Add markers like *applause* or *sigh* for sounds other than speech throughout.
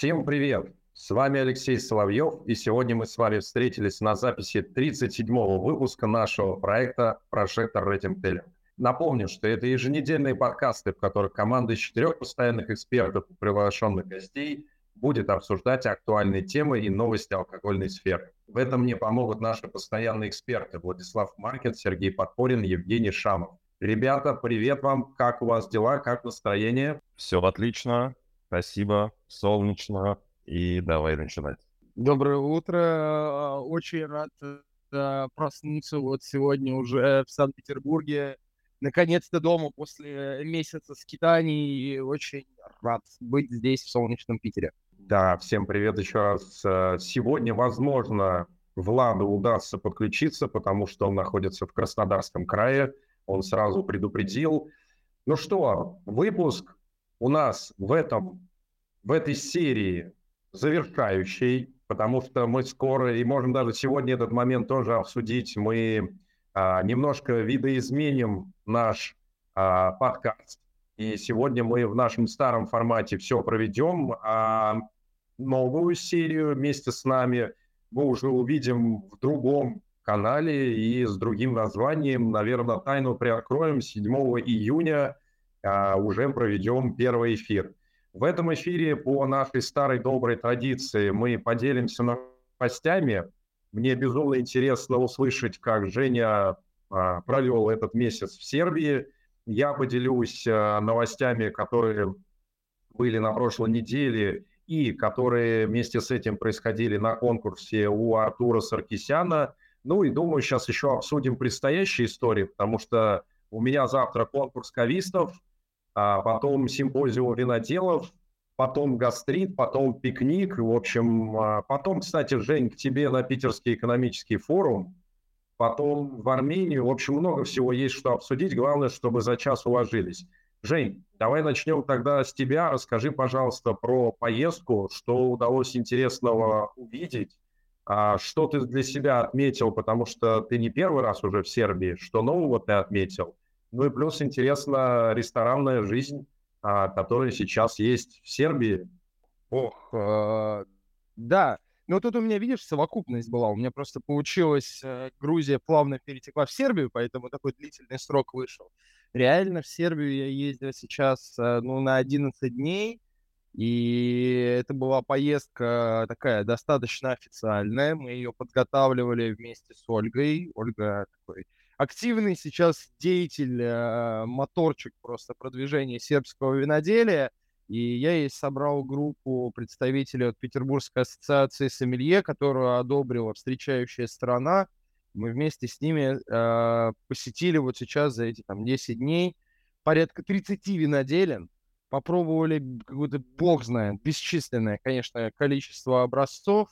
Всем привет! С вами Алексей Соловьев, и сегодня мы с вами встретились на записи 37-го выпуска нашего проекта «Прожектор Рейтинг Теллинг». Напомню, что это еженедельные подкасты, в которых команда из четырех постоянных экспертов и приглашенных гостей будет обсуждать актуальные темы и новости алкогольной сферы. В этом мне помогут наши постоянные эксперты Владислав Маркет, Сергей Подпорин, Евгений Шамов. Ребята, привет вам, как у вас дела, как настроение? Все отлично, спасибо, солнечно, и давай начинать. Доброе утро. Очень рад э, проснуться вот сегодня уже в Санкт-Петербурге. Наконец-то дома после месяца скитаний. И очень рад быть здесь, в солнечном Питере. Да, всем привет еще раз. Э, сегодня, возможно, Владу удастся подключиться, потому что он находится в Краснодарском крае. Он сразу предупредил. Ну что, выпуск у нас в этом в этой серии завершающий, потому что мы скоро, и можем даже сегодня этот момент тоже обсудить, мы а, немножко видоизменим наш а, подкаст. И сегодня мы в нашем старом формате все проведем, а новую серию вместе с нами мы уже увидим в другом канале и с другим названием. Наверное, тайну приоткроем 7 июня, уже проведем первый эфир. В этом эфире по нашей старой доброй традиции мы поделимся новостями. Мне безумно интересно услышать, как Женя а, провел этот месяц в Сербии. Я поделюсь а, новостями, которые были на прошлой неделе и которые вместе с этим происходили на конкурсе у Артура Саркисяна. Ну и думаю, сейчас еще обсудим предстоящие истории, потому что у меня завтра конкурс кавистов, а потом симпозиум виноделов, потом гастрит, потом пикник. В общем, а, потом, кстати, Жень, к тебе на Питерский экономический форум, потом в Армению. В общем, много всего есть, что обсудить. Главное, чтобы за час уложились. Жень, давай начнем тогда с тебя. Расскажи, пожалуйста, про поездку, что удалось интересного увидеть, а что ты для себя отметил, потому что ты не первый раз уже в Сербии, что нового ты отметил. Ну и плюс интересна ресторанная жизнь, а, которая сейчас есть в Сербии. Ох, э, да. Ну тут у меня, видишь, совокупность была. У меня просто получилось, э, Грузия плавно перетекла в Сербию, поэтому такой длительный срок вышел. Реально в Сербию я ездил сейчас, э, ну, на 11 дней, и это была поездка такая достаточно официальная. Мы ее подготавливали вместе с Ольгой. Ольга такой активный сейчас деятель, э, моторчик просто продвижения сербского виноделия. И я ей собрал группу представителей от Петербургской ассоциации сомелье, которую одобрила встречающая страна. Мы вместе с ними э, посетили вот сейчас за эти там 10 дней порядка 30 виноделин. Попробовали какое-то, бог знает, бесчисленное, конечно, количество образцов.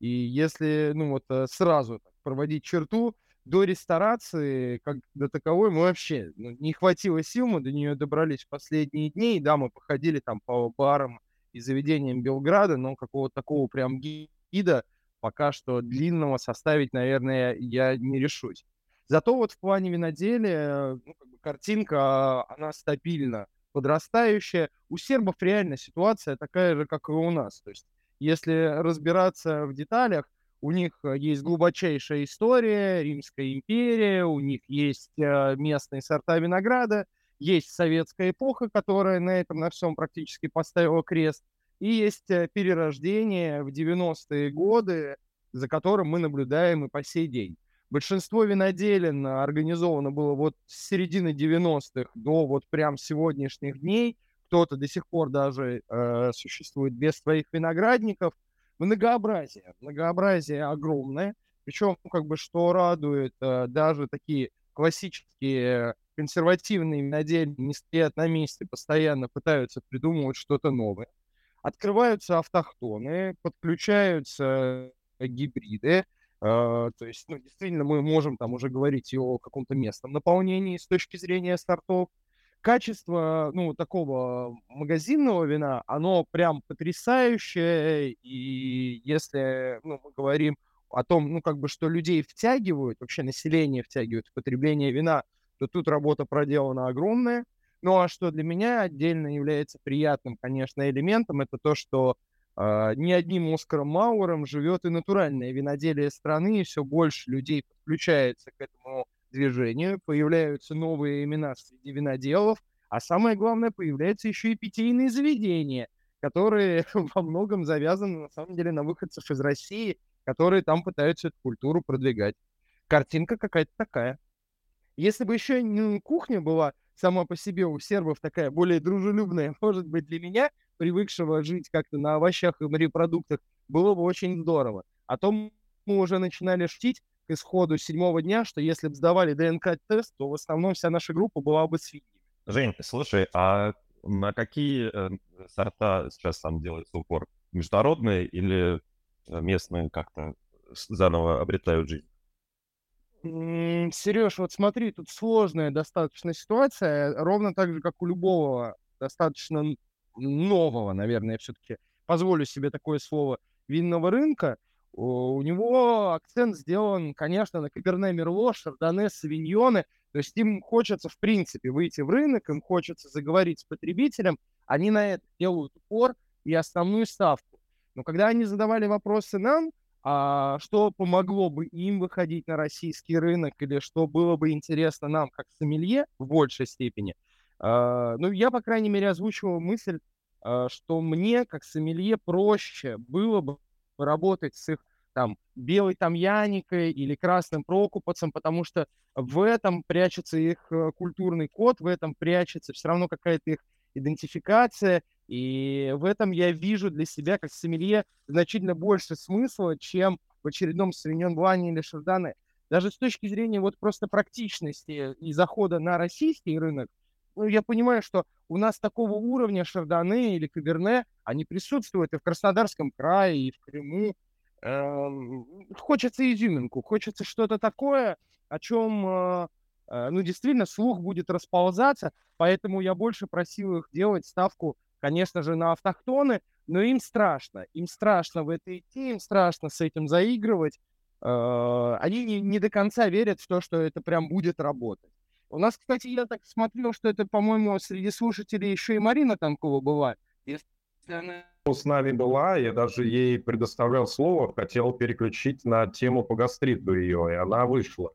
И если, ну вот, э, сразу проводить черту, до ресторации, как до таковой, мы вообще ну, не хватило сил, мы до нее добрались в последние дни, да, мы походили там по барам и заведениям Белграда, но какого-то такого прям гида пока что длинного составить, наверное, я не решусь. Зато вот в плане виноделия ну, как бы картинка, она стабильно подрастающая. У сербов реально ситуация такая же, как и у нас. То есть если разбираться в деталях, у них э, есть глубочайшая история, Римская империя, у них есть э, местные сорта винограда, есть советская эпоха, которая на этом, на всем практически поставила крест, и есть э, перерождение в 90-е годы, за которым мы наблюдаем и по сей день. Большинство виноделин организовано было вот с середины 90-х до вот прям сегодняшних дней. Кто-то до сих пор даже э, существует без своих виноградников – многообразие. Многообразие огромное. Причем, как бы, что радует, э, даже такие классические консервативные винодельни не стоят на месте, постоянно пытаются придумывать что-то новое. Открываются автохтоны, подключаются гибриды, Uh, то есть, ну, действительно, мы можем там уже говорить и о каком-то местном наполнении с точки зрения стартов качество, ну, такого магазинного вина, оно прям потрясающее, и если, ну, мы говорим о том, ну, как бы, что людей втягивают, вообще население втягивают в потребление вина, то тут работа проделана огромная. Ну, а что для меня отдельно является приятным, конечно, элементом, это то, что э, не одним Оскаром Мауэром живет и натуральное виноделие страны, и все больше людей подключается к этому движению, появляются новые имена среди виноделов, а самое главное, появляются еще и питейные заведения, которые *laughs* во многом завязаны, на самом деле, на выходцев из России, которые там пытаются эту культуру продвигать. Картинка какая-то такая. Если бы еще ну, кухня была сама по себе у сербов такая более дружелюбная, *laughs* может быть, для меня, привыкшего жить как-то на овощах и морепродуктах, было бы очень здорово. А то мы уже начинали шутить к исходу седьмого дня, что если бы сдавали ДНК-тест, то в основном вся наша группа была бы свиньями. Жень, слушай, а на какие э, сорта сейчас там делается упор? Международные или э, местные как-то заново обретают жизнь? Сереж, вот смотри, тут сложная достаточно ситуация, ровно так же, как у любого достаточно нового, наверное, все-таки позволю себе такое слово, винного рынка. У него акцент сделан, конечно, на Каберне Мерло, Шардоне, Савиньоны. То есть им хочется, в принципе, выйти в рынок, им хочется заговорить с потребителем. Они на это делают упор и основную ставку. Но когда они задавали вопросы нам, а что помогло бы им выходить на российский рынок или что было бы интересно нам как сомелье в большей степени, а, ну, я, по крайней мере, озвучивал мысль, а, что мне, как сомелье, проще было бы работать с их там белой там Яникой или красным Прокупацем, потому что в этом прячется их э, культурный код, в этом прячется все равно какая-то их идентификация, и в этом я вижу для себя, как сомелье, значительно больше смысла, чем в очередном Савиньон Блане или Шардане. Даже с точки зрения вот просто практичности и захода на российский рынок, ну, я понимаю, что у нас такого уровня Шарданы или Каберне, они присутствуют и в Краснодарском крае, и в Крыму. Эм, хочется изюминку, хочется что-то такое, о чем, э, э, ну, действительно, слух будет расползаться, поэтому я больше просил их делать ставку конечно же, на автохтоны, но им страшно. Им страшно в это идти, им страшно с этим заигрывать. Э, они не, не до конца верят в то, что это прям будет работать. У нас, кстати, я так смотрел, что это, по-моему, среди слушателей еще и Марина Танкова была. Если она... С нами была, я даже ей предоставлял слово, хотел переключить на тему по гастриту ее, и она вышла.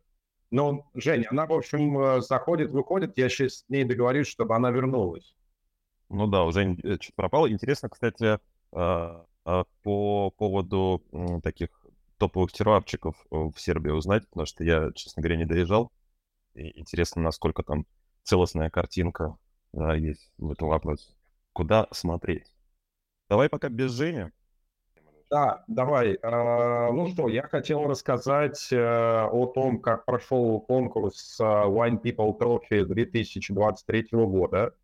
Но, Женя, она, в общем, э, заходит, выходит, я сейчас с ней договорюсь, чтобы она вернулась. Ну да, уже э, что-то пропало. Интересно, кстати, а, а, по поводу таких топовых тервапчиков э, в Сербии узнать, потому что я, честно говоря, не доезжал. И интересно, насколько там целостная картинка да, есть в этом вопросе. Куда смотреть? Давай пока без Жени. Да, давай. А, ну что, я хотел рассказать э, о том, как прошел конкурс Wine People Trophy 2023 года.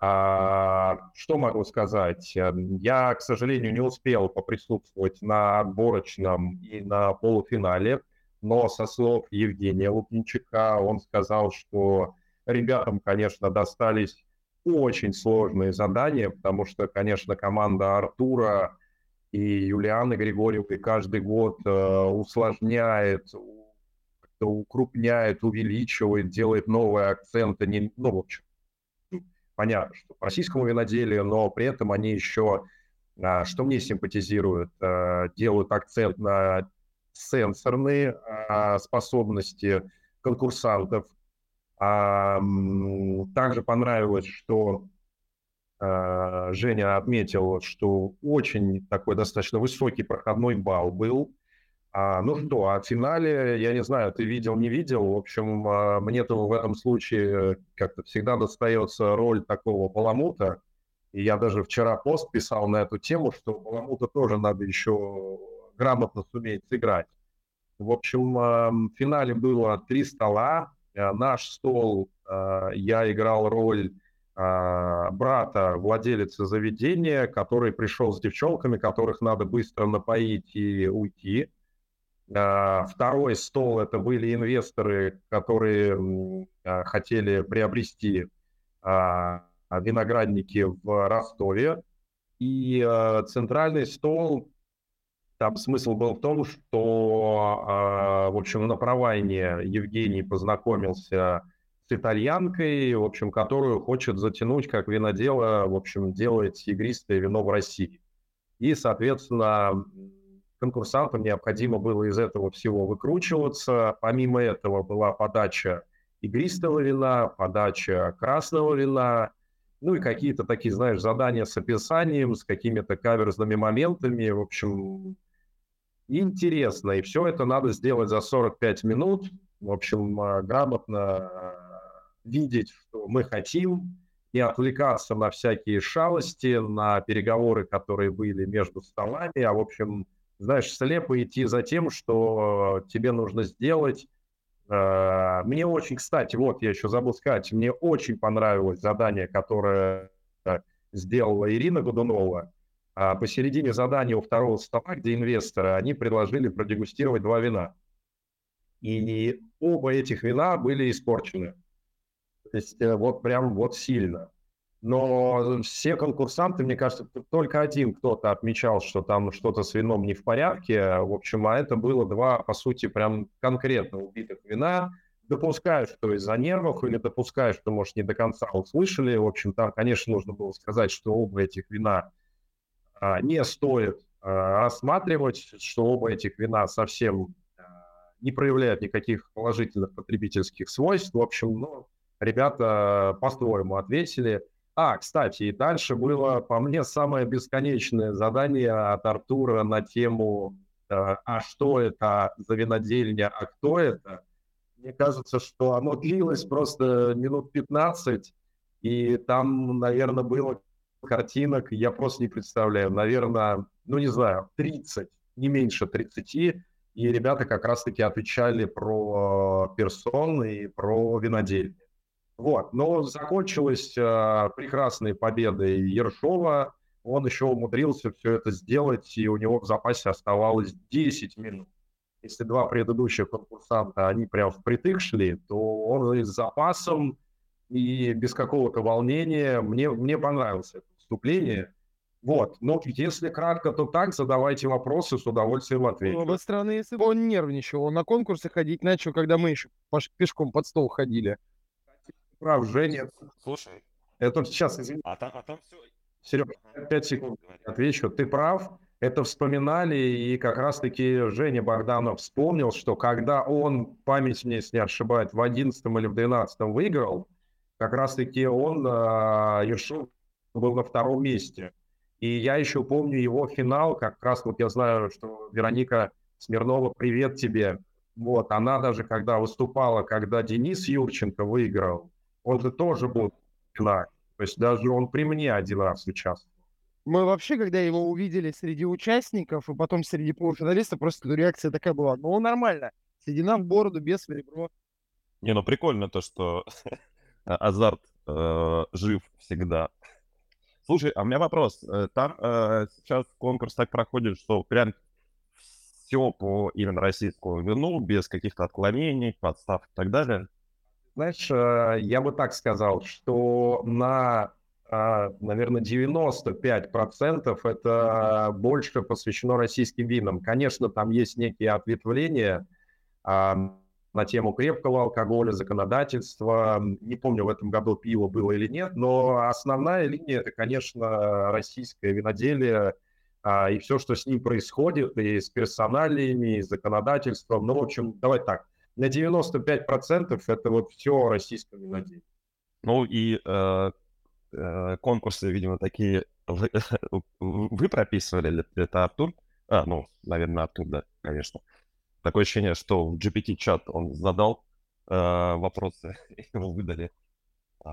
А, что могу сказать? Я, к сожалению, не успел поприсутствовать на отборочном и на полуфинале, но со слов Евгения Лукинчика он сказал, что ребятам, конечно, достались очень сложные задания, потому что, конечно, команда Артура и Юлианы Григорьевой каждый год э, усложняет, укрупняет, увеличивает, делает новые акценты, не, ну, в общем, понятно, что по российскому виноделию, но при этом они еще, а, что мне симпатизируют, а, делают акцент на сенсорные а, способности конкурсантов. Также понравилось, что Женя отметил, что очень такой достаточно высокий проходной балл был. А, ну что, а в финале, я не знаю, ты видел, не видел, в общем, а, мне-то в этом случае как-то всегда достается роль такого баламута, и я даже вчера пост писал на эту тему, что баламута тоже надо еще грамотно суметь сыграть. В общем, в финале было три стола, а, наш стол, я играл роль брата владелицы заведения, который пришел с девчонками, которых надо быстро напоить и уйти. Второй стол – это были инвесторы, которые хотели приобрести виноградники в Ростове. И центральный стол, там смысл был в том, что, в общем, на провайне Евгений познакомился с итальянкой, в общем, которую хочет затянуть как винодела, в общем, делать игристое вино в России. и, соответственно, конкурсантам необходимо было из этого всего выкручиваться. Помимо этого была подача игристого вина, подача красного вина, ну и какие-то такие, знаешь, задания с описанием, с какими-то каверзными моментами. В общем, интересно. И все это надо сделать за 45 минут. В общем, а, грамотно видеть, что мы хотим, не отвлекаться на всякие шалости, на переговоры, которые были между столами, а, в общем, знаешь, слепо идти за тем, что тебе нужно сделать. А, мне очень, кстати, вот я еще забыл сказать, мне очень понравилось задание, которое сделала Ирина Годунова. А посередине задания у второго стола, где инвесторы, они предложили продегустировать два вина. И оба этих вина были испорчены. То есть э, вот прям вот сильно. Но все конкурсанты, мне кажется, только один кто-то отмечал, что там что-то с вином не в порядке. В общем, а это было два, по сути, прям конкретно убитых вина. Допускаю, что из-за нервов, или допускаю, что, может, не до конца услышали. В общем, там, конечно, нужно было сказать, что оба этих вина не стоит а, рассматривать, что оба этих вина совсем а, не проявляют никаких положительных потребительских свойств. В общем, ну, ребята по-своему ответили. А, кстати, и дальше было, по мне, самое бесконечное задание от Артура на тему э, «А что это за винодельня, а кто это?». Мне кажется, что оно длилось просто минут 15, и там, наверное, было картинок, я просто не представляю, наверное, ну не знаю, 30, не меньше 30, и ребята как раз-таки отвечали про персон и про винодельни. Вот, но закончилась э, прекрасной победой Ершова. Он еще умудрился все это сделать, и у него в запасе оставалось 10 минут. Если два предыдущих конкурсанта, они прям впритык шли, то он с запасом, и без какого-то волнения. Мне, мне понравилось это вступление. Вот, но если кратко, то так, задавайте вопросы, с удовольствием отвечу. Было бы странно, если бы он нервничал. Он на конкурсы ходить начал, когда мы еще пешком под стол ходили прав, Женя. Слушай. Это сейчас, извини. А там, а там все... Серега, 5 секунд отвечу. Ты прав, это вспоминали, и как раз-таки Женя Богданов вспомнил, что когда он, память мне, если не ошибает, в 11 или в 12 выиграл, как раз-таки он, э, Ершов, был на втором месте. И я еще помню его финал, как раз вот я знаю, что Вероника Смирнова, привет тебе. Вот, она даже когда выступала, когда Денис Юрченко выиграл, он же тоже был То есть даже он при мне один раз участвовал. Мы вообще, когда его увидели среди участников и потом среди полуфиналистов, просто реакция такая была. Ну, нормально. Седина в бороду, без в ребро. Не, ну прикольно то, что *laughs* азарт э, жив всегда. Слушай, а у меня вопрос. Э, там э, сейчас конкурс так проходит, что прям все по именно российскому вину, без каких-то отклонений, подстав и так далее. Знаешь, э, я бы так сказал, что на, а, наверное, 95% это больше посвящено российским винам. Конечно, там есть некие ответвления на тему крепкого алкоголя, законодательства. Не помню, в этом году пиво было или нет, но основная линия – это, конечно, российское виноделие а, и все, что с ним происходит, и с персоналиями, и с законодательством. Ну, в общем, давай так – на 95% это вот все российское виноделие. Ну и э, э, конкурсы, видимо, такие вы, *laughs* вы прописывали, это Артур? А, ну, наверное, Артур, да, конечно. Такое ощущение, что GPT-чат он задал э, вопросы, *laughs* ему выдали э,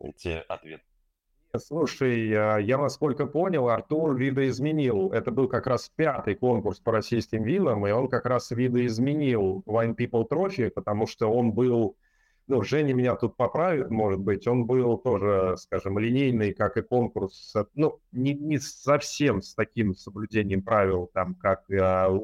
эти ответы. Слушай, я, насколько понял, Артур видоизменил. Это был как раз пятый конкурс по российским винам, и он как раз видоизменил Wine People Trophy, потому что он был, ну, Женя меня тут поправит, может быть, он был тоже, скажем, линейный, как и конкурс, ну, не, не совсем с таким соблюдением правил, там, как а,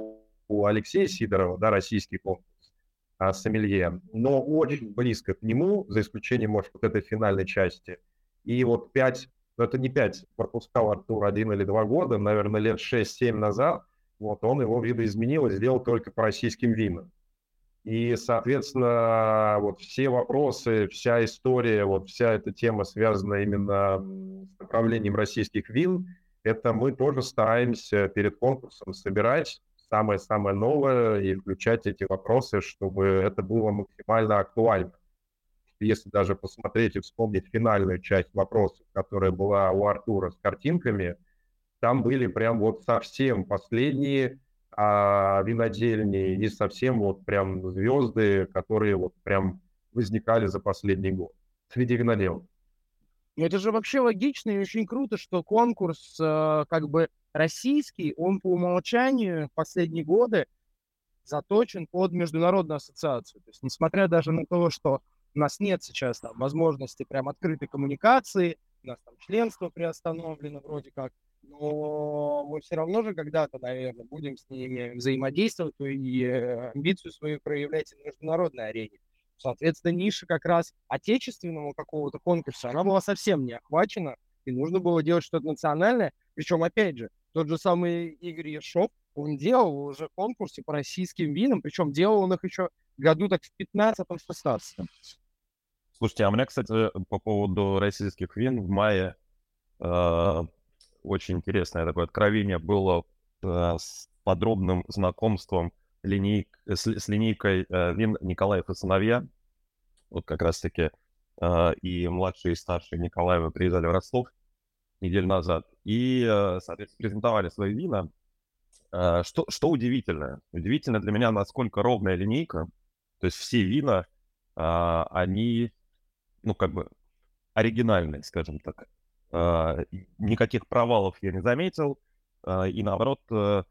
у Алексея Сидорова, да, российский конкурс а, сомелье, но очень близко к нему, за исключением, может, вот этой финальной части – и вот пять, ну это не пять, пропускал Артур один или два года, наверное, лет 6-7 назад, вот он его видоизменил и сделал только по российским винам. И, соответственно, вот все вопросы, вся история, вот вся эта тема связана именно с направлением российских вин, это мы тоже стараемся перед конкурсом собирать самое-самое новое и включать эти вопросы, чтобы это было максимально актуально. Если даже посмотреть и вспомнить финальную часть вопросов, которая была у Артура с картинками, там были прям вот совсем последние а, винодельни и совсем вот прям звезды, которые вот прям возникали за последний год среди виноделов. Ну, это же вообще логично и очень круто, что конкурс э, как бы российский, он по умолчанию в последние годы заточен под международную ассоциацию. То есть, несмотря даже на то, что у нас нет сейчас там возможности прям открытой коммуникации, у нас там членство приостановлено вроде как, но мы все равно же когда-то, наверное, будем с ними взаимодействовать и э, амбицию свою проявлять на международной арене. Соответственно, ниша как раз отечественного какого-то конкурса, она была совсем не охвачена, и нужно было делать что-то национальное. Причем, опять же, тот же самый Игорь Ершов, он делал уже конкурсы по российским винам, причем делал он их еще году так в 15-16. Слушайте, а у меня, кстати, по поводу российских вин в мае э, очень интересное такое откровение было э, с подробным знакомством линей, с, с линейкой э, вин Николаев и сыновья. Вот как раз-таки э, и младшие, и старшие Николаевы приезжали в Ростов неделю назад и, э, соответственно, презентовали свои вина. Э, что, что удивительно? Удивительно для меня, насколько ровная линейка. То есть все вина, э, они, ну, как бы оригинальные, скажем так. Э, никаких провалов я не заметил. Э, и наоборот, э,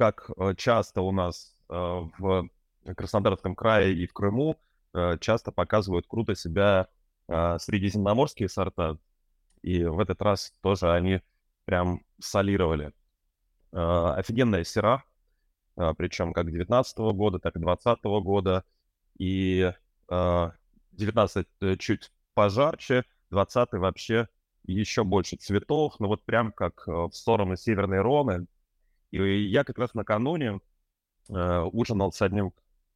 как э, часто у нас э, в Краснодарском крае и в Крыму э, часто показывают круто себя средиземноморские сорта. И в этот раз тоже они прям солировали. Офигенная сера, причем как 19 года, так и 20 года. И 19 чуть пожарче, 20 вообще еще больше цветов, но вот прям как в сторону Северной Роны, и я как раз накануне э, ужинал с одним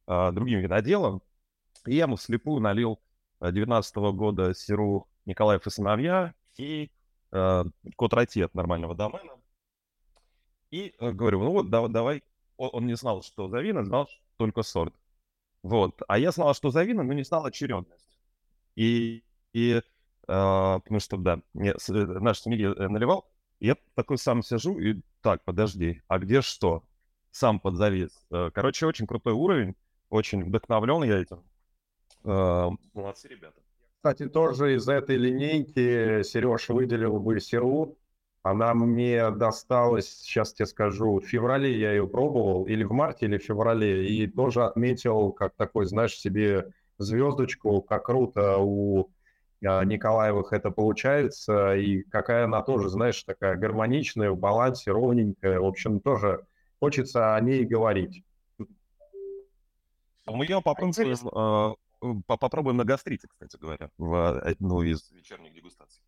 э, другим виноделом, и я ему вслепую налил 19 -го года Серу Николаев и сыновья и э, код от нормального домена. И э, говорю, ну вот, давай, давай. Он, он не знал, что за вино, знал только сорт. Вот. А я знал, что за вино, но не знал очередность. И, и э, потому что, да, мне, э, наш семья э, наливал, я такой сам сижу и так, подожди, а где что? Сам подзавис. Э, короче, очень крутой уровень, очень вдохновлен я этим. Э, молодцы ребята. Кстати, тоже из этой линейки Сереж выделил бы Серу. Она мне досталась, сейчас тебе скажу, в феврале я ее пробовал, или в марте, или в феврале, и тоже отметил, как такой, знаешь, себе звездочку, как круто у Николаевых это получается, и какая она тоже, знаешь, такая гармоничная, в балансе, ровненькая. В общем, тоже хочется о ней говорить. Мы ее попробуем, а, попробуем на гастрите, кстати говоря, в одну из вечерних дегустаций.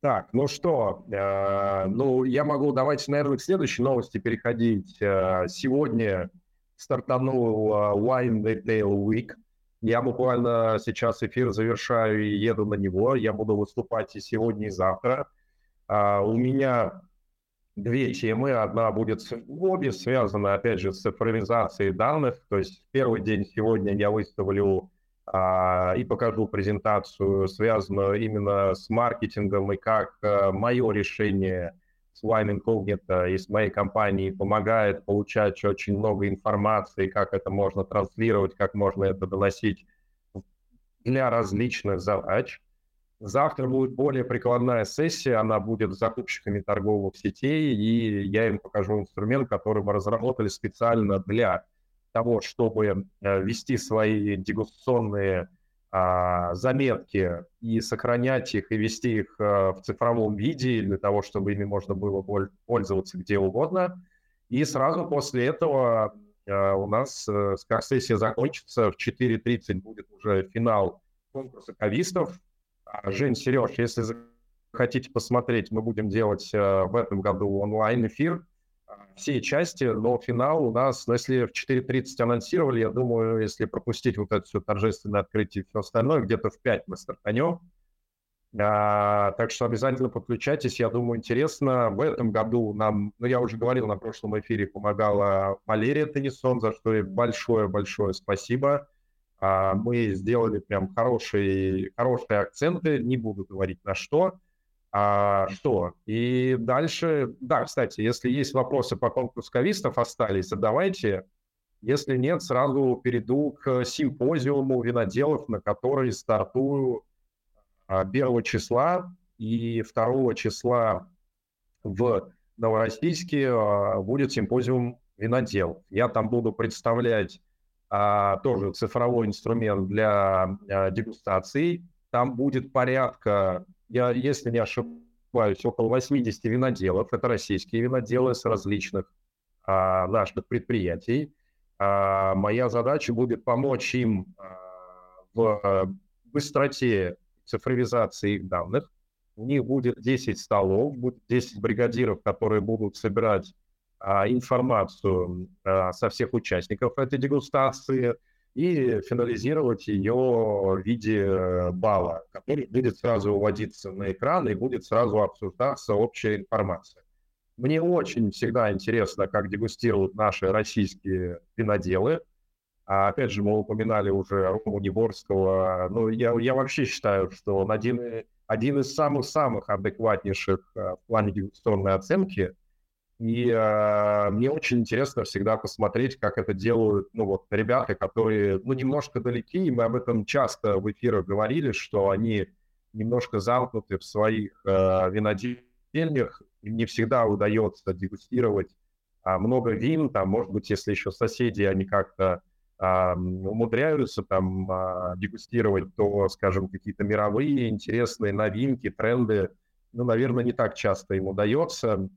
Так, ну что, э, ну я могу, давайте, наверное, к следующей новости переходить. Э, сегодня стартанул э, Wine Retail Week – я буквально сейчас эфир завершаю и еду на него. Я буду выступать и сегодня, и завтра. А, у меня две темы. Одна будет, обе связаны, опять же, с цифровизацией данных. То есть первый день сегодня я выставлю а, и покажу презентацию, связанную именно с маркетингом и как а, мое решение – с Wine Incognito из моей компании помогает получать очень много информации, как это можно транслировать, как можно это доносить для различных задач. Завтра будет более прикладная сессия, она будет с закупщиками торговых сетей, и я им покажу инструмент, который мы разработали специально для того, чтобы э, вести свои дегустационные заметки и сохранять их и вести их а, в цифровом виде для того, чтобы ими можно было пользоваться где угодно. И сразу после этого а, у нас а, сессия закончится, в 4.30 будет уже финал конкурса кавистов. А, Жень, Сереж, если хотите посмотреть, мы будем делать а, в этом году онлайн-эфир все части, но финал у нас, ну, если в 4.30 анонсировали, я думаю, если пропустить вот это все торжественное открытие и все остальное, где-то в 5 мы стартанем. А, так что обязательно подключайтесь, я думаю, интересно. В этом году нам, ну, я уже говорил на прошлом эфире, помогала Валерия Теннисон, за что ей большое-большое спасибо. А, мы сделали прям хорошие, хорошие акценты, не буду говорить на что. А, что? И дальше, да, кстати, если есть вопросы по конкурсу кавистов остались, задавайте. Если нет, сразу перейду к симпозиуму виноделов, на который стартую 1 а, числа и 2 числа в Новороссийске а, будет симпозиум винодел. Я там буду представлять а, тоже цифровой инструмент для а, дегустации. Там будет порядка, я, если не ошибаюсь, около 80 виноделов. Это российские виноделы с различных а, наших предприятий. А, моя задача будет помочь им а, в быстроте цифровизации их данных. У них будет 10 столов, будет 10 бригадиров, которые будут собирать а, информацию а, со всех участников этой дегустации и финализировать ее в виде э, балла, который будет сразу выводиться на экран и будет сразу обсуждаться общая информация. Мне очень всегда интересно, как дегустируют наши российские виноделы. А опять же, мы упоминали уже Рому Неборского. Ну, я, я вообще считаю, что он один, один из самых-самых адекватнейших а, в плане дегустационной оценки. И э, мне очень интересно всегда посмотреть, как это делают, ну вот, ребята, которые, ну, немножко далеки, и мы об этом часто в эфирах говорили, что они немножко замкнуты в своих э, винодельнях, им не всегда удается дегустировать а, много вин, там, может быть, если еще соседи, они как-то а, умудряются там а, дегустировать, то, скажем, какие-то мировые интересные новинки, тренды, ну, наверное, не так часто им удается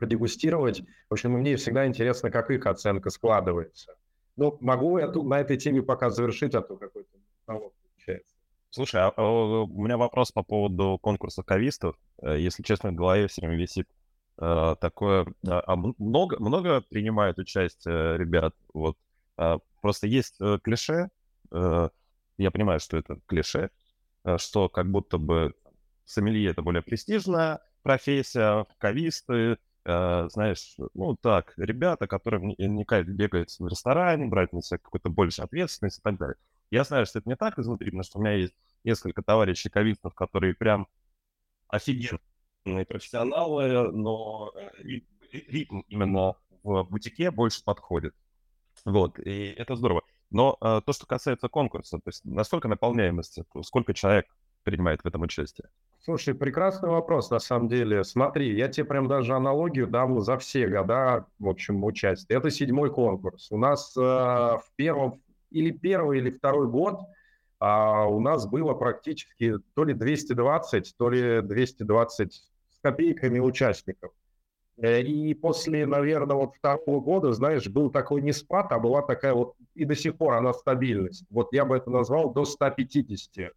продегустировать. В общем, мне всегда интересно, как их оценка складывается. Ну, могу я на этой теме пока завершить, а то какой-то получается. Слушай, а, а, у меня вопрос по поводу конкурса кавистов. Э, если честно, в голове все время висит э, такое... А, а много, много принимает участие ребят? Вот. А, просто есть э, клише, я понимаю, что это клише, что как будто бы сомелье — это более престижная профессия, кависты, знаешь, ну так, ребята, которые не бегают в ресторане, брать на себя какую-то больше ответственность и так далее. Я знаю, что это не так изнутри, потому что у меня есть несколько товарищей ковидов, которые прям офигенные профессионалы, но э, ритм именно в бутике больше подходит. Вот, и это здорово. Но э, то, что касается конкурса, то есть насколько наполняемость, сколько человек принимает в этом участие? Слушай, прекрасный вопрос, на самом деле. Смотри, я тебе прям даже аналогию дам за все года, в общем, участия. Это седьмой конкурс. У нас э, в первом или первый, или второй год а у нас было практически то ли 220, то ли 220 с копейками участников. Э, и после, наверное, вот второго года, знаешь, был такой не спад, а была такая вот, и до сих пор она стабильность. Вот я бы это назвал до 150.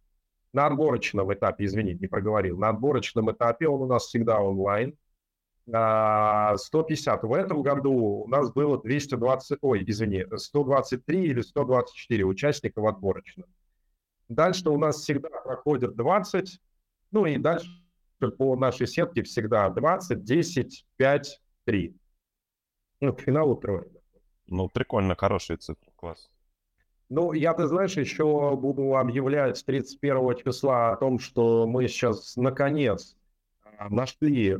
На отборочном этапе, извините, не проговорил, на отборочном этапе он у нас всегда онлайн. 150. В этом году у нас было 220, ой, извини, 123 или 124 участника в отборочном. Дальше у нас всегда проходит 20, ну и дальше по нашей сетке всегда 20, 10, 5, 3. Ну, к финалу трое. Ну, прикольно, хорошие цифры, класс. Ну, я, ты знаешь, еще буду объявлять 31 числа о том, что мы сейчас, наконец, нашли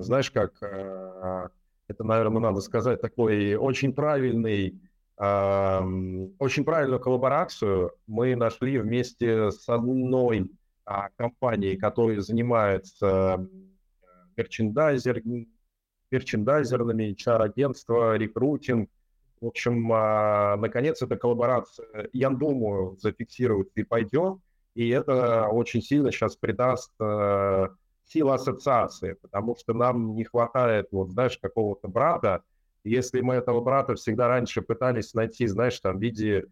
знаешь, как э, это, наверное, надо сказать, такой очень правильный, очень правильную коллаборацию мы нашли вместе с одной а, компанией, которая занимается мерчендайзер, мерчендайзерными, HR-агентство, рекрутинг. В общем, а, наконец, эта коллаборация, я думаю, зафиксируется и пойдет. И это очень сильно сейчас придаст э, ассоциации, потому что нам не хватает, вот, знаешь, какого-то брата. Если мы этого брата всегда раньше пытались найти, знаешь, там, в виде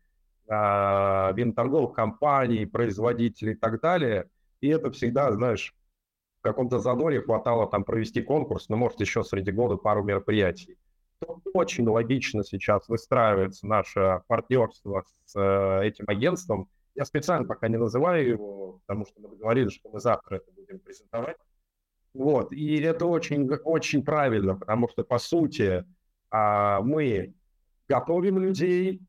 э, винторговых компаний, производителей и так далее, и это всегда, знаешь, в каком-то задоре хватало там провести конкурс, ну, может, еще среди года пару мероприятий. Очень логично сейчас выстраивается наше партнерство с э, этим агентством, Я специально пока не называю его, потому что мы договорились, что мы завтра это будем презентовать. Вот, и это очень, очень правильно, потому что, по сути, а, мы готовим людей,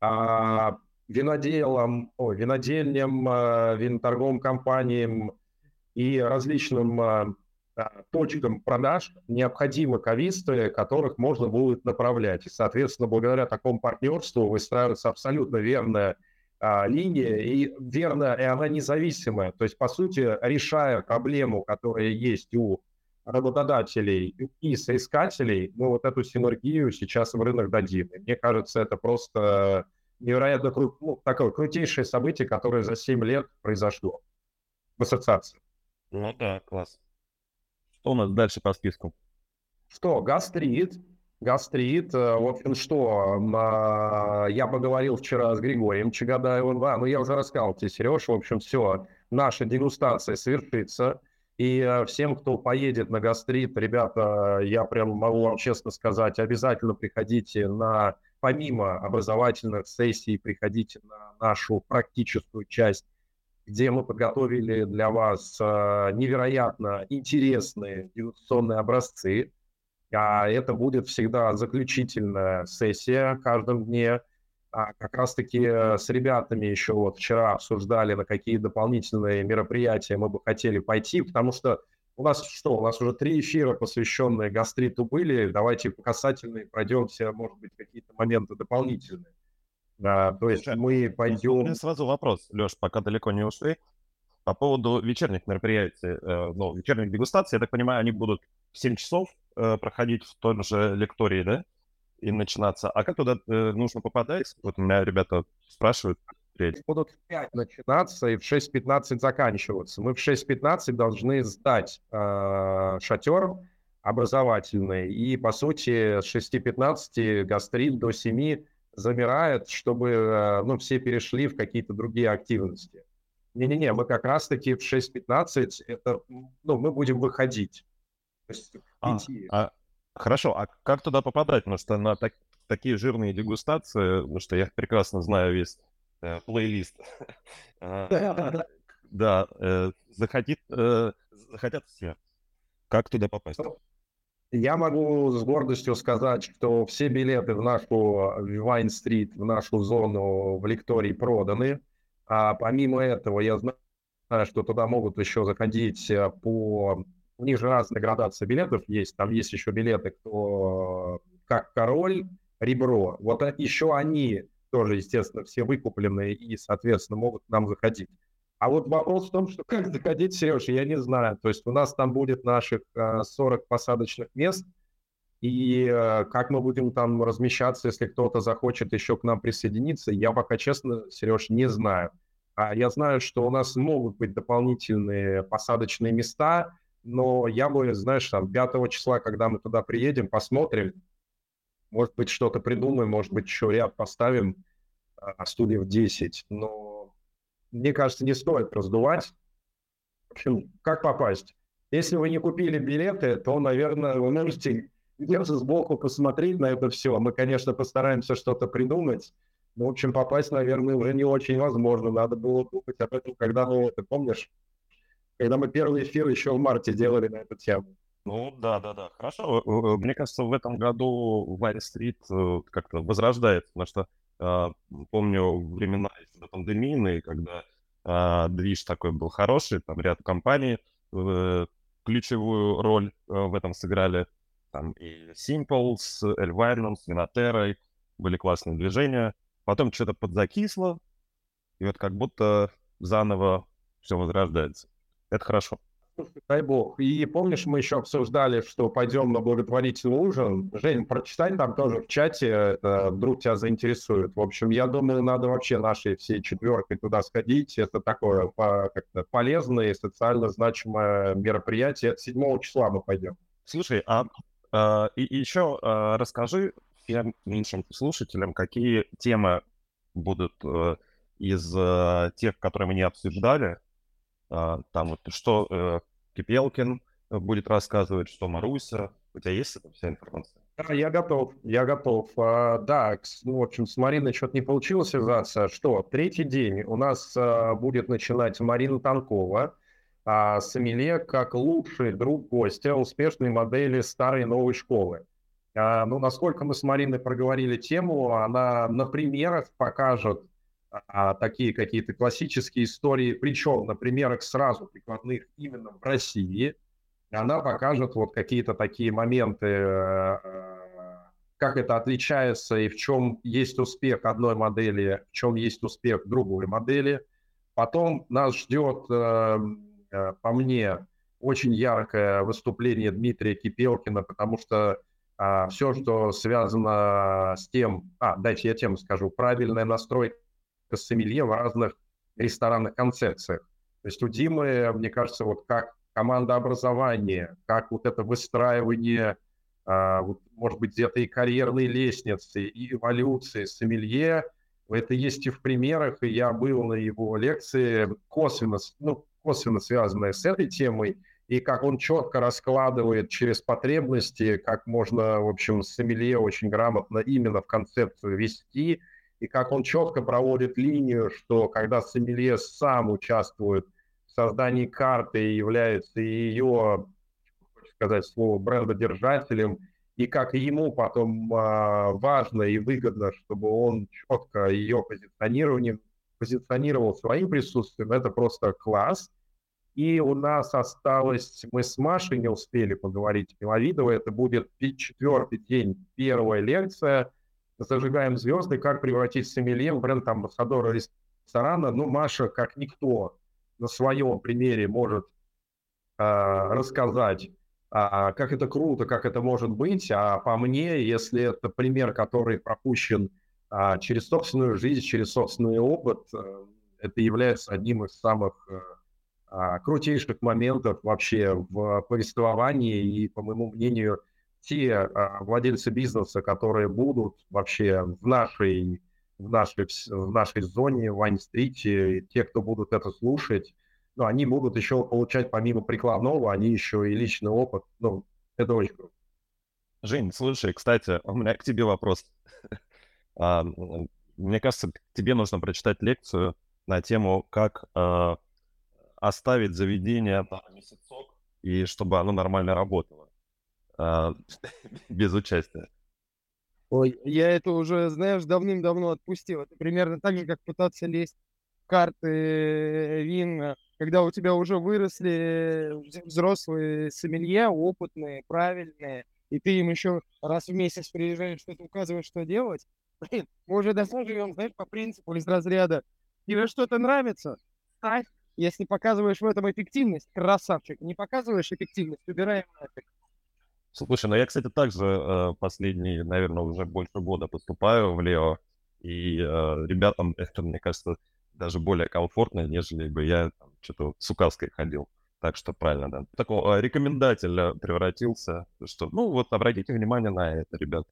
а, виноделам, о, винодельням, а, виноторговым компаниям и различным а, точкам продаж необходимы кависты, которых можно будет направлять. И, соответственно, благодаря такому партнерству выстраивается абсолютно верная а, линия, и верно, и она независимая. То есть, по сути, решая проблему, которая есть у работодателей и соискателей, мы вот эту синергию сейчас в рынок дадим. И мне кажется, это просто невероятно ну, такое крутейшее событие, которое за 7 лет произошло в ассоциации. Ну да, класс. Что у нас дальше по списку? Что, гастрит, гастрит. Э, в общем, что, я поговорил вчера с Григорием Чагадаевым, да, ну я уже рассказал тебе, Сереж, в общем, все, наша дегустация совершится. И э, всем, кто поедет на гастрит, ребята, я прям могу вам честно сказать, обязательно приходите на, помимо образовательных сессий, приходите на нашу практическую часть, где мы подготовили для вас э, невероятно интересные дегустационные образцы. А это будет всегда заключительная сессия в каждом дне. А как раз-таки с ребятами еще вот вчера обсуждали, на какие дополнительные мероприятия мы бы хотели пойти, потому что у нас что, у нас уже три эфира, посвященные гастриту были. Давайте по касательной пройдемся, может быть, какие-то моменты дополнительные. Да, то есть Слушай, мы пойдем... У сразу вопрос, Леш, пока далеко не ушли. По поводу вечерних мероприятий, э, ну, вечерних дегустаций, я так понимаю, они будут в 7 часов э, проходить в той же лектории, да? И начинаться. А как туда э, нужно попадать? Вот меня ребята спрашивают. Будут в 5 начинаться и в 6.15 заканчиваться. Мы в 6.15 должны сдать э, шатер образовательный. И, по сути, с 6.15 гастрит до 7 замирает, чтобы э, ну, все перешли в какие-то другие активности. Не-не-не, мы как раз-таки в 6.15 это, ну, мы будем выходить. То есть, а, а, хорошо, а как туда попадать? Потому что на так, такие жирные дегустации, потому что я прекрасно знаю весь э, плейлист. *laughs* А, да, э, захотит, э, захотят все. Как туда попасть? Я могу с гордостью сказать, что все билеты в нашу Вайн-стрит, в нашу зону в лектории проданы. А помимо этого, я знаю, что туда могут еще заходить э, по... У них же разные градации билетов есть. Там есть еще билеты, кто как король, ребро. Вот еще они тоже, естественно, все выкупленные и, соответственно, могут к нам заходить. А вот вопрос в том, что как заходить, Сереж, я не знаю. То есть у нас там будет наших 40 э, посадочных мест, и э, как мы будем там размещаться, если кто-то захочет еще к нам присоединиться, я пока, честно, Сереж, не знаю. А я знаю, что у нас могут быть дополнительные посадочные места, но я бы, знаешь, там 5 числа, когда мы туда приедем, посмотрим, может быть, что-то придумаем, может быть, еще ряд поставим, а студиев 10, но мне кажется, не стоит раздувать. Как попасть? Если вы не купили билеты, то, наверное, вы можете где-то сбоку посмотреть на это все. Мы, конечно, постараемся что-то придумать. Но, в общем, попасть, наверное, уже не очень возможно. Надо было думать об этом, когда мы, ты помнишь, когда мы первый эфир еще в марте делали на эту тему. Ну, да, да, да. Хорошо. Мне кажется, в этом году Вайн-стрит э, как-то возрождается, потому что помню времена пандемийные, когда а, движ такой был хороший, там ряд компаний э, ключевую роль э, в этом сыграли. Там и Simple с Elvarium, с Винотерой были классные движения. Потом что-то подзакисло, и вот как будто заново все возрождается. Это хорошо. Дай бог. И помнишь, мы еще обсуждали, что пойдем на благотворительный ужин. Жень, прочитай там тоже в чате, вдруг тебя заинтересует. В общем, я думаю, надо вообще нашей всей четверкой туда сходить. Это такое как-то полезное и социально значимое мероприятие. 7 числа мы пойдем. Слушай, а, а и, еще а, расскажи меньшим слушателям, какие темы будут а, из а, тех, которые мы не обсуждали, там вот что э, Кипелкин будет рассказывать, что Маруся. У тебя есть эта вся информация? Да, я готов, я готов. А, да, ну, в общем, с Мариной что-то не получилось связаться. Что, третий день у нас а, будет начинать Марина Танкова, а, Сомелье как лучший друг гостя успешной модели старой новой школы. А, ну, насколько мы с Мариной проговорили тему, она на примерах покажет а, такие какие-то классические истории, причем на примерах сразу прикладных именно в России – она покажет вот какие-то такие моменты, э, как это отличается и в чем есть успех одной модели, в чем есть успех другой модели. Потом нас ждет, э, э, по мне, очень яркое выступление Дмитрия Кипелкина, потому что а, все, что связано с тем, а, дайте я тему скажу, правильная настройка сомелье в разных ресторанных концепциях. То есть у Димы, мне кажется, вот как командообразование, как вот это выстраивание, а, вот, может быть, где-то и карьерной лестницы, и эволюции сомелье, это есть и в примерах, и я был на его лекции, косвенно, ну, косвенно связанная с этой темой, и как он четко раскладывает через потребности, как можно, в общем, сомелье очень грамотно именно в концепцию вести, и как он четко проводит линию, что когда сомелье сам участвует создании карты является ее, сказать слово, брендодержателем, и как ему потом а, важно и выгодно, чтобы он четко ее позиционирование, позиционировал своим присутствием, это просто класс. И у нас осталось, мы с Машей не успели поговорить с Миловидовой, это будет четвертый день, первая лекция, зажигаем звезды, как превратить сомелье в бренд-амбассадора ресторана. Ну, Маша, как никто, на своем примере может а, рассказать, а, как это круто, как это может быть. А по мне, если это пример, который пропущен а, через собственную жизнь, через собственный опыт, а, это является одним из самых а, крутейших моментов вообще в повествовании. И, по моему мнению, те а, владельцы бизнеса, которые будут вообще в нашей в нашей, в нашей зоне, в Вайн-стрите, те, кто будут это слушать, ну, они будут еще получать помимо прикладного, они еще и личный опыт. Ну, это очень круто. Жень, слушай, кстати, у меня к тебе вопрос. *laughs* а, мне кажется, тебе нужно прочитать лекцию на тему, как а, оставить заведение на месяцок, и чтобы оно нормально работало. А, *laughs* без участия. Ой, *laughs* я это уже, знаешь, давным-давно отпустил. Это примерно так же, как пытаться лезть в карты э, вин, когда у тебя уже выросли взрослые сомелье, опытные, правильные, и ты им еще раз в месяц приезжаешь, что-то указываешь, что делать. *laughs* Блин, мы уже давно живем, знаешь, по принципу из разряда. Тебе что-то нравится? Ставь. Если показываешь в этом эффективность, красавчик. Не показываешь эффективность, убираем нафиг. Слушай, ну я, кстати, также э, последние, наверное, уже больше года поступаю в Лео, и э, ребятам это, мне кажется, даже более комфортно, нежели бы я там, что-то с указкой ходил. Так что правильно, да. Такого э, рекомендателя превратился, что, ну вот, обратите внимание на это, ребят.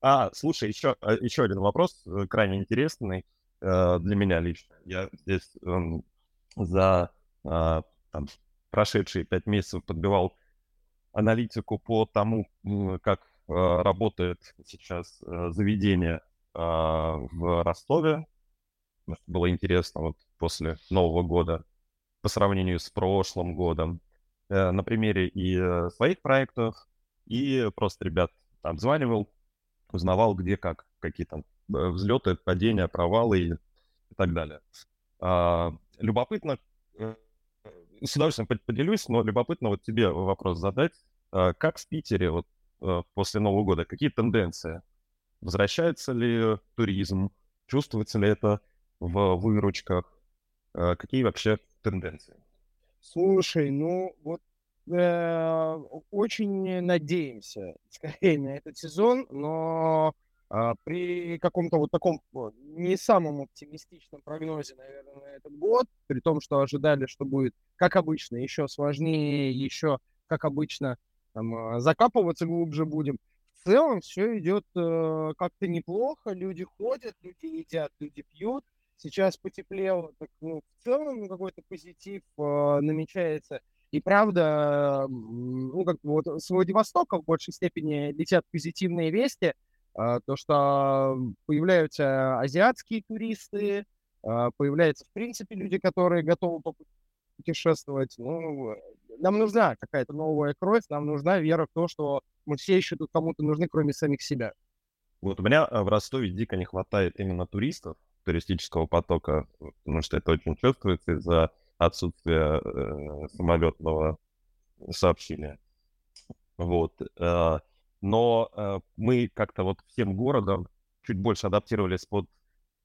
А, слушай, еще, еще один вопрос, крайне интересный э, для меня лично. Я здесь э, за э, там, прошедшие пять месяцев подбивал аналитику по тому, как э, работает сейчас э, заведение а, в Ростове. Было интересно вот после Нового года по сравнению с прошлым годом э, на примере и своих проектов, и просто ребят обзванивал, узнавал, где как, какие там взлеты, падения, провалы и, и так далее. А, любопытно, с удовольствием поделюсь, но любопытно вот тебе вопрос задать. А, как в Питере вот а, после Нового года? Какие тенденции? Возвращается ли туризм? Чувствуется ли это в выручках? А, какие вообще тенденции? Слушай, ну вот э, очень надеемся *laughs* скорее на этот сезон, но а, при каком-то вот таком не самом оптимистичном прогнозе, наверное, на этот год, при том, что ожидали, что будет, как обычно, еще сложнее, еще, как обычно, там, а, закапываться глубже будем. В целом все идет э, как-то неплохо, люди ходят, люди едят, люди пьют. Сейчас потеплело, так, ну, в целом какой-то позитив э, намечается. И правда, ну, как бы вот с Владивостока в большей степени летят позитивные вести, а, то, что появляются азиатские туристы, появляются, в принципе, люди, которые готовы путешествовать. Ну, нам нужна какая-то новая кровь, нам нужна вера в то, что мы все еще тут кому-то нужны, кроме самих себя. Вот у меня э, в Ростове дико не хватает именно туристов, туристического потока, потому что это очень чувствуется из-за отсутствия э, самолетного сообщения. Вот. Э, но э, мы как-то вот всем городом чуть больше адаптировались под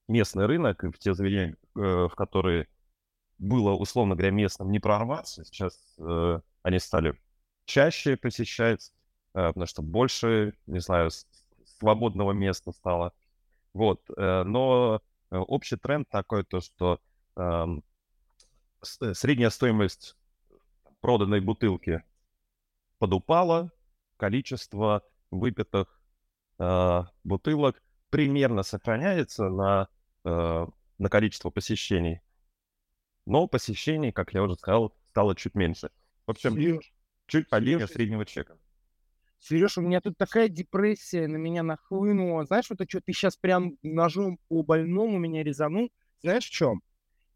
местный рынок, в те заведения, э, в которые было, условно говоря, местным не прорваться, сейчас э, они стали чаще посещать, э, потому что больше, не знаю, свободного места стало. Вот, э, но э, общий тренд такой, то, что эм, э, средняя стоимость проданной бутылки подупала, количество выпитых э, бутылок примерно сохраняется на, э, на количество посещений, но посещений, как я уже сказал, стало чуть меньше. В общем, Сереж, чуть падение среднего чека. Сереж, у меня тут такая депрессия на меня нахлынула. Знаешь, вот это что, ты сейчас прям ножом по больному меня резанул. Знаешь, в чем?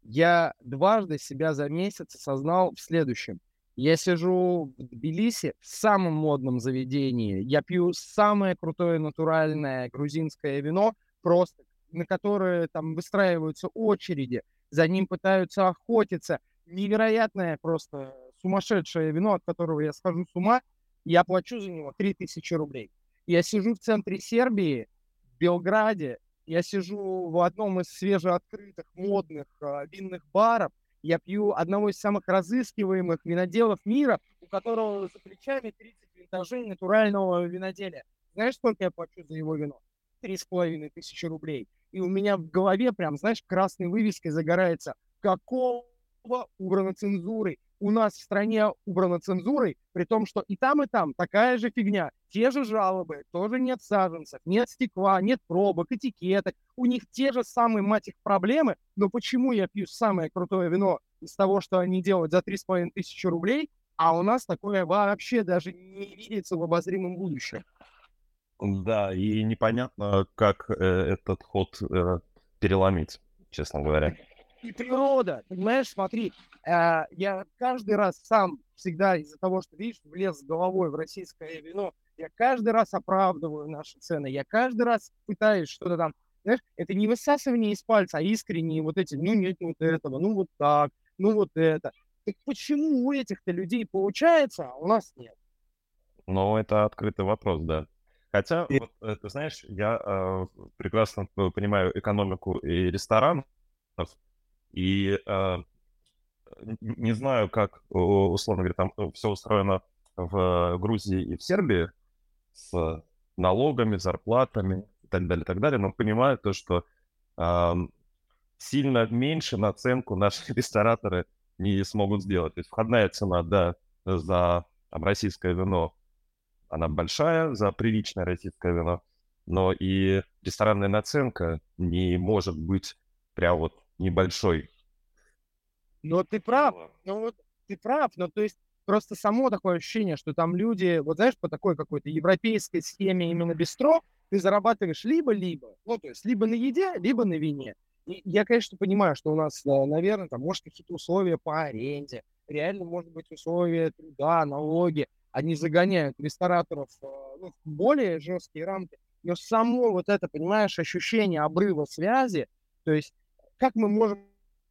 Я дважды себя за месяц осознал в следующем. Я сижу в Тбилиси в самом модном заведении. Я пью самое крутое натуральное грузинское вино, просто на которое там выстраиваются очереди, за ним пытаются охотиться. Невероятное просто сумасшедшее вино, от которого я схожу с ума. Я плачу за него 3000 рублей. Я сижу в центре Сербии, в Белграде. Я сижу в одном из свежеоткрытых модных э, винных баров я пью одного из самых разыскиваемых виноделов мира, у которого за плечами 30 винтажей натурального виноделия. Знаешь, сколько я плачу за его вино? Три с половиной тысячи рублей. И у меня в голове прям, знаешь, красной вывеской загорается. Какого убрано цензурой? У нас в стране убрано цензурой, при том, что и там, и там такая же фигня. Те же жалобы, тоже нет саженцев, нет стекла, нет пробок, этикеток. У них те же самые, мать их, проблемы. Но почему я пью самое крутое вино из того, что они делают за 3,5 тысячи рублей, а у нас такое вообще даже не видится в обозримом будущем? Да, и непонятно, как э, этот ход э, переломить, честно говоря. И природа, понимаешь, смотри, э, я каждый раз сам всегда из-за того, что, видишь, влез с головой в российское вино, я каждый раз оправдываю наши цены, я каждый раз пытаюсь что-то там, знаешь, это не высасывание из пальца, а искренние вот эти, ну нет вот этого, ну вот так, ну вот это. Так почему у этих-то людей получается, а у нас нет? Ну, это открытый вопрос, да. Хотя, и... вот, э, ты знаешь, я э, прекрасно понимаю экономику и ресторанов, и э, не знаю, как, условно говоря, там э, все устроено в Грузии и в Сербии с налогами, зарплатами и так далее, и так далее, но понимаю то, что э, сильно меньше наценку наши *laughs* рестораторы не смогут сделать. То есть входная цена, да, за российское вино она большая за приличное российское вино, но и ресторанная наценка не может быть прям вот небольшой. Но ты прав, ну вот ты прав, но то есть просто само такое ощущение, что там люди, вот знаешь, по такой какой-то европейской схеме именно бистро, ты зарабатываешь либо-либо, ну то есть либо на еде, либо на вине. И я, конечно, понимаю, что у нас, э, наверное, там, может, какие-то условия по аренде, реально, может быть, условия труда, налоги, они загоняют рестораторов э, ну, в более жесткие рамки, но само вот это, понимаешь, ощущение обрыва связи, то есть как мы можем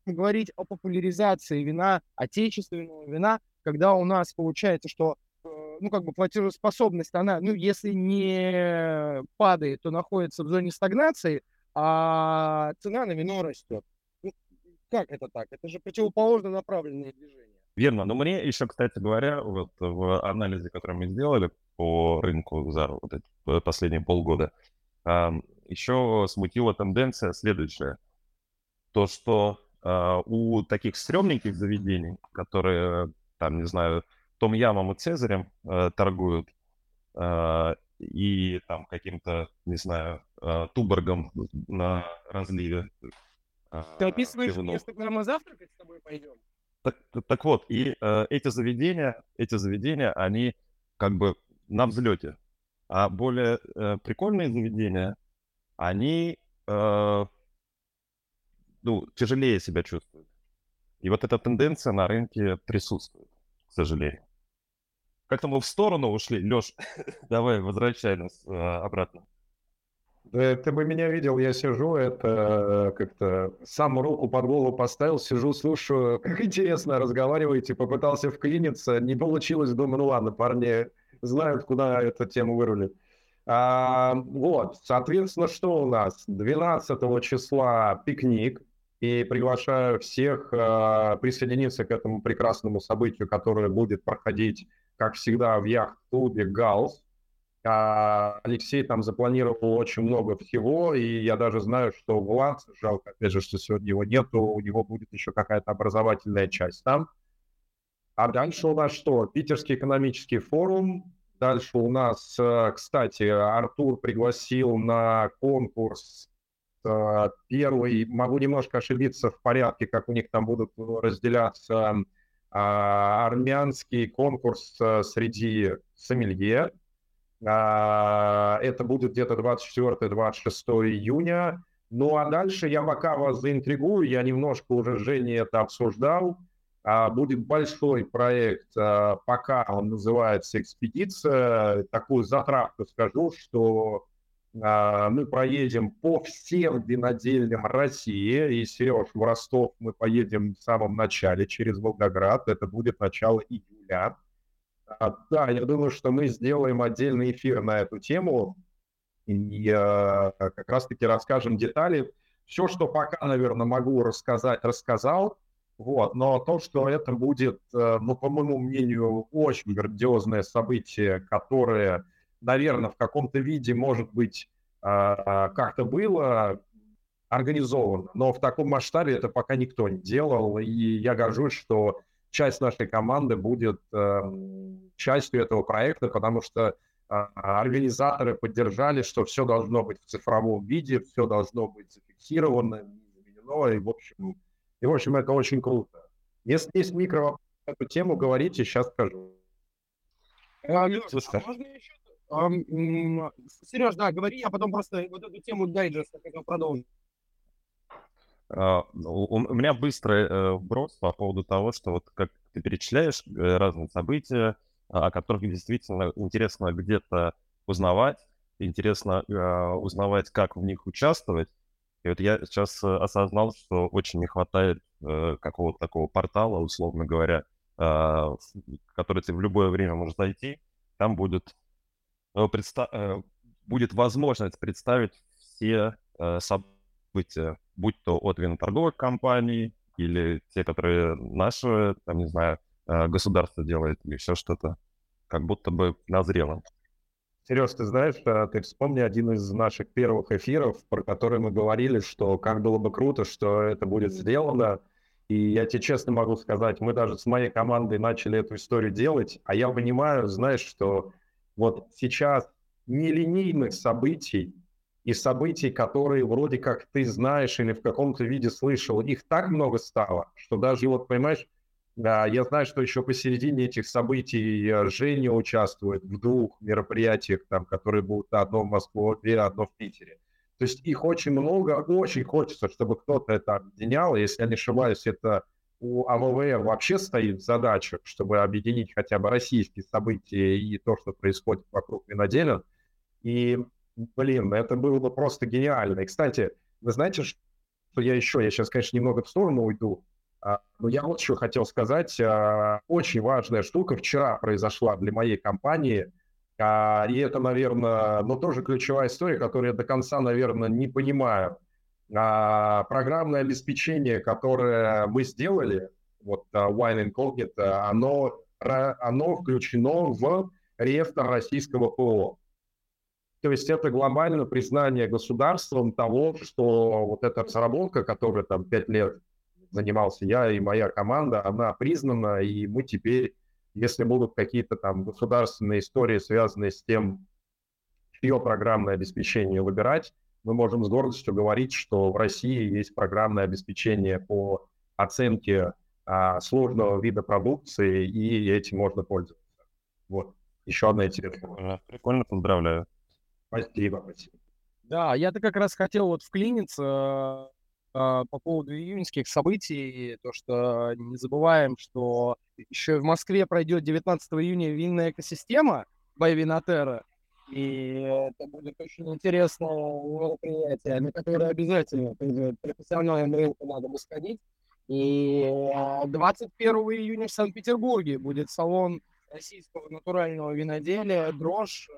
говорить о популяризации вина, отечественного вина, когда у нас получается, что э, ну, как бы платежеспособность, она, ну, если не падает, то находится в зоне стагнации, а цена на вино растет. Ну, как это так? Это же противоположно направленное движение. Верно. Но мне еще, кстати говоря, вот в анализе, который мы сделали по рынку за вот эти последние полгода, еще смутила тенденция следующая. То, что а, у таких стрёмненьких заведений, которые, там, не знаю, Том Ямом и Цезарем э, торгуют, э, и там каким-то, не знаю, э, Туборгом на разливе. Ты описываешь место, куда мы завтракать с тобой пойдем? Так, так вот, и э, эти заведения, эти заведения, они как бы на взлете. А более э, прикольные заведения, они э, ну, тяжелее себя чувствуют. И вот эта тенденция на рынке присутствует, к сожалению. Как-то мы в сторону ушли. Леш, *laughs* давай, возвращай нас э, обратно. Да, ты бы меня видел, я сижу, это как-то сам руку под голову поставил, сижу, слушаю, *laughs* как интересно разговариваете, попытался вклиниться, не получилось, думаю, ну ладно, парни знают, куда эту тему вырулить. А, вот, соответственно, что у нас? 12 числа пикник, и приглашаю всех а, присоединиться к этому прекрасному событию, которое будет проходить, как всегда, в яхт-клубе «Галс». А, Алексей там запланировал очень много всего, и я даже знаю, что Влад, жалко, опять же, что сегодня его нету, у него будет еще какая-то образовательная часть там. А дальше у нас что? Питерский экономический форум. Дальше у нас, э, кстати, Артур пригласил на конкурс э, первый, могу немножко ошибиться в порядке, как у них там будут разделяться а, армянский конкурс э, среди сомелье, это будет где-то 24-26 июня. Ну а дальше я пока вас заинтригую, я немножко уже с Женей это обсуждал. А, будет большой проект, а, пока он называется «Экспедиция». Такую затравку скажу, что мы проедем по всем винодельням России. И, Сереж, в Ростов мы поедем в самом начале через Волгоград. Это будет начало июля. А, да, я думаю, что мы сделаем отдельный эфир на эту тему и э, как раз-таки расскажем детали. Все, что пока, наверное, могу рассказать, рассказал. Вот, но то, что это будет, э, ну, по моему мнению, очень грандиозное событие, которое, наверное, в каком-то виде, может быть, э, как-то было организовано, но в таком масштабе это пока никто не делал, и я горжусь, что часть нашей команды будет э, частью этого проекта, потому что э, организаторы поддержали, что все должно быть в цифровом виде, все должно быть зафиксировано, изменено, и в общем, и в общем это очень круто. Если есть микро эту тему, говорите, сейчас скажу. А, Леш, а можно еще? А, Сереж, да, говори, а потом просто вот эту тему дайджеста как продолжим. Uh, у, меня быстрый uh, вброс по поводу того, что вот как ты перечисляешь uh, разные события, о которых действительно интересно где-то узнавать, интересно узнавать, как в них участвовать. И вот я сейчас осознал, что очень не хватает какого-то такого портала, условно говоря, в который ты в любое время можешь зайти. Там будет, будет возможность представить все события будь то от виноторговых компаний или те, которые наши, там, не знаю, э, государство делает или еще что-то, как будто бы назрело. Сереж, ты знаешь, э, ты вспомни один из наших первых эфиров, про который мы говорили, что как было бы круто, что это будет сделано. И я тебе честно могу сказать, мы даже с моей командой начали эту историю делать, а я понимаю, знаешь, что вот сейчас нелинейных событий и событий, которые вроде как ты знаешь или в каком-то виде слышал, их так много стало, что даже вот, понимаешь, я знаю, что еще посередине этих событий э, Женя участвует в двух мероприятиях, там, которые будут одно в Москве, одно в Питере. То есть их очень много, очень хочется, чтобы кто-то это объединял. Если я не ошибаюсь, это у АВВ вообще стоит задача, чтобы объединить хотя бы российские события и то, что происходит вокруг виноделин. И Блин, это было бы просто гениально. И, кстати, вы знаете, что я еще, я сейчас, конечно, немного в сторону уйду, а, но я вот еще хотел сказать, а, очень важная штука вчера произошла для моей компании, а, и это, наверное, ну, тоже ключевая история, которую я до конца, наверное, не понимаю. Программное обеспечение, которое мы сделали, вот Wine Incognito, оно, оно включено в реестр российского ПО. То есть это глобальное признание государством того, что вот эта разработка, которая там пять лет занимался я и моя команда, она признана, и мы теперь, если будут какие-то там государственные истории, связанные с тем, чье программное обеспечение выбирать, мы можем с гордостью говорить, что в России есть программное обеспечение по оценке а, сложного вида продукции, и этим можно пользоваться. Вот. Еще одна интересная. Прикольно, поздравляю. Спасибо, спасибо. Да, я-то как раз хотел вот вклиниться э, по поводу июньских событий, то, что не забываем, что еще в Москве пройдет 19 июня винная экосистема Байвинотера, и это будет очень интересное мероприятие, на которое обязательно профессиональным рынком надо бы сходить. И 21 июня в Санкт-Петербурге будет салон российского натурального виноделия «Дрожь»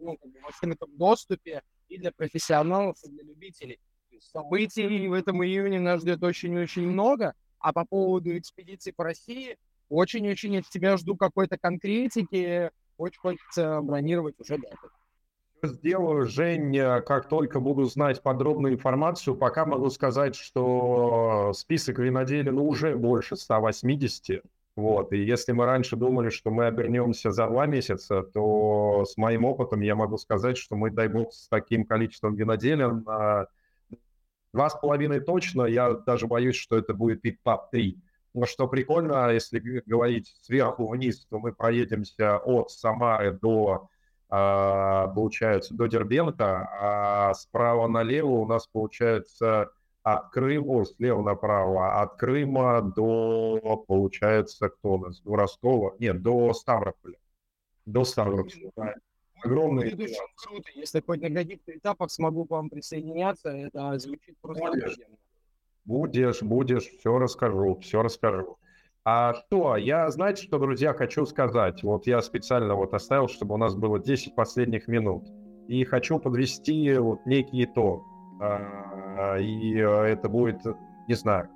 ну, как бы доступе и для профессионалов, и для любителей. Событий в этом июне нас ждет очень-очень много, а по поводу экспедиции по России очень-очень от тебя жду какой-то конкретики, очень хочется бронировать уже дату. Сделаю, Жень, как только буду знать подробную информацию, пока могу сказать, что список виноделин ну, уже больше 180. Вот, и если мы раньше думали, что мы обернемся за два месяца, то с моим опытом я могу сказать, что мы, дай бог, с таким количеством виноделин два с половиной точно, я даже боюсь, что это будет и топ-3. Но что прикольно, если говорить сверху вниз, то мы проедемся от Самары до, а, получается, до Дербента, а справа налево у нас получается от Крыма, слева направо, от Крыма до, получается, кто у нас, до Ростова, нет, до Ставрополя. До Ставрополя, да. Огромный. Будет круто, если хоть на каких-то этапах смогу к вам присоединяться, это звучит просто Будешь, будешь, будешь, все расскажу, все расскажу. А что, я, знаете, что, друзья, хочу сказать. Вот я специально вот оставил, чтобы у нас было 10 последних минут. И хочу подвести вот некий итог. А, и э, это будет, не знаю,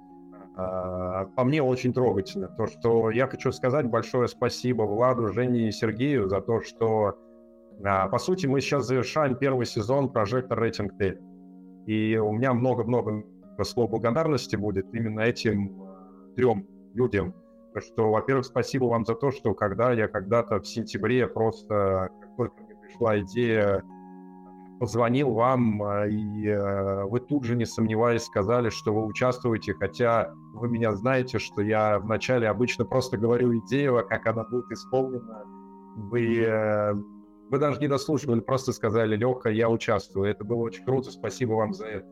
а, по мне очень трогательно. То, что я хочу сказать большое спасибо Владу, Жене и Сергею за то, что, а, по сути, мы сейчас завершаем первый сезон Прожектор Рейтинг Т. И у меня много-много слов благодарности будет именно этим трем людям. Что, во-первых, спасибо вам за то, что когда я когда-то в сентябре просто, как только мне пришла идея позвонил вам, а, и э, вы тут же, не сомневаясь, сказали, что вы участвуете, хотя вы меня знаете, что я вначале обычно просто говорю идею, а как она будет исполнена. Вы, э, вы даже не дослушивали, просто сказали, Леха, я участвую. Это было очень круто, спасибо вам за это.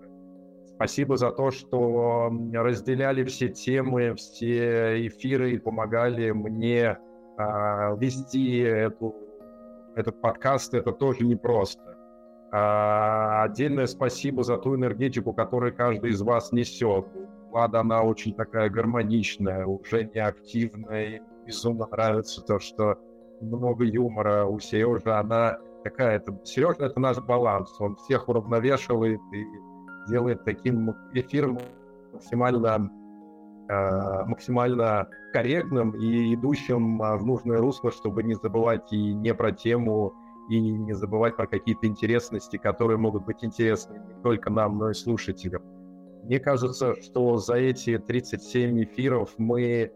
Спасибо за то, что разделяли все темы, все эфиры и помогали мне э, вести эту, этот подкаст. Это тоже непросто. А, отдельное спасибо за ту энергетику, которую каждый из вас несет. Влада, она очень такая гармоничная, уже не активная. Безумно нравится то, что много юмора у Сережи. Она такая, это, Сережа это наш баланс. Он всех уравновешивает и делает таким эфиром максимально, э, максимально корректным и идущим в нужное русло, чтобы не забывать и не про тему, и не забывать про какие-то интересности, которые могут быть интересны не только нам, но и слушателям. Мне кажется, что за эти 37 эфиров мы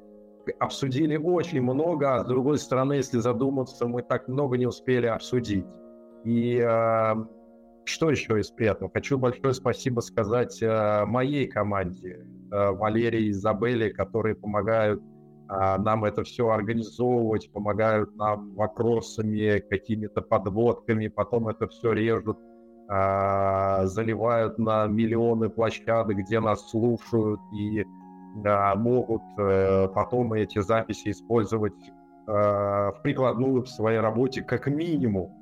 обсудили очень много, а с другой стороны, если задуматься, мы так много не успели обсудить. И э, что еще из приятного? Хочу большое спасибо сказать э, моей команде, э, Валерии и Изабелле, которые помогают нам это все организовывать, помогают нам вопросами, какими-то подводками, потом это все режут, а, заливают на миллионы площадок, где нас слушают и могут э, потом эти записи использовать э, в прикладную в своей работе как минимум.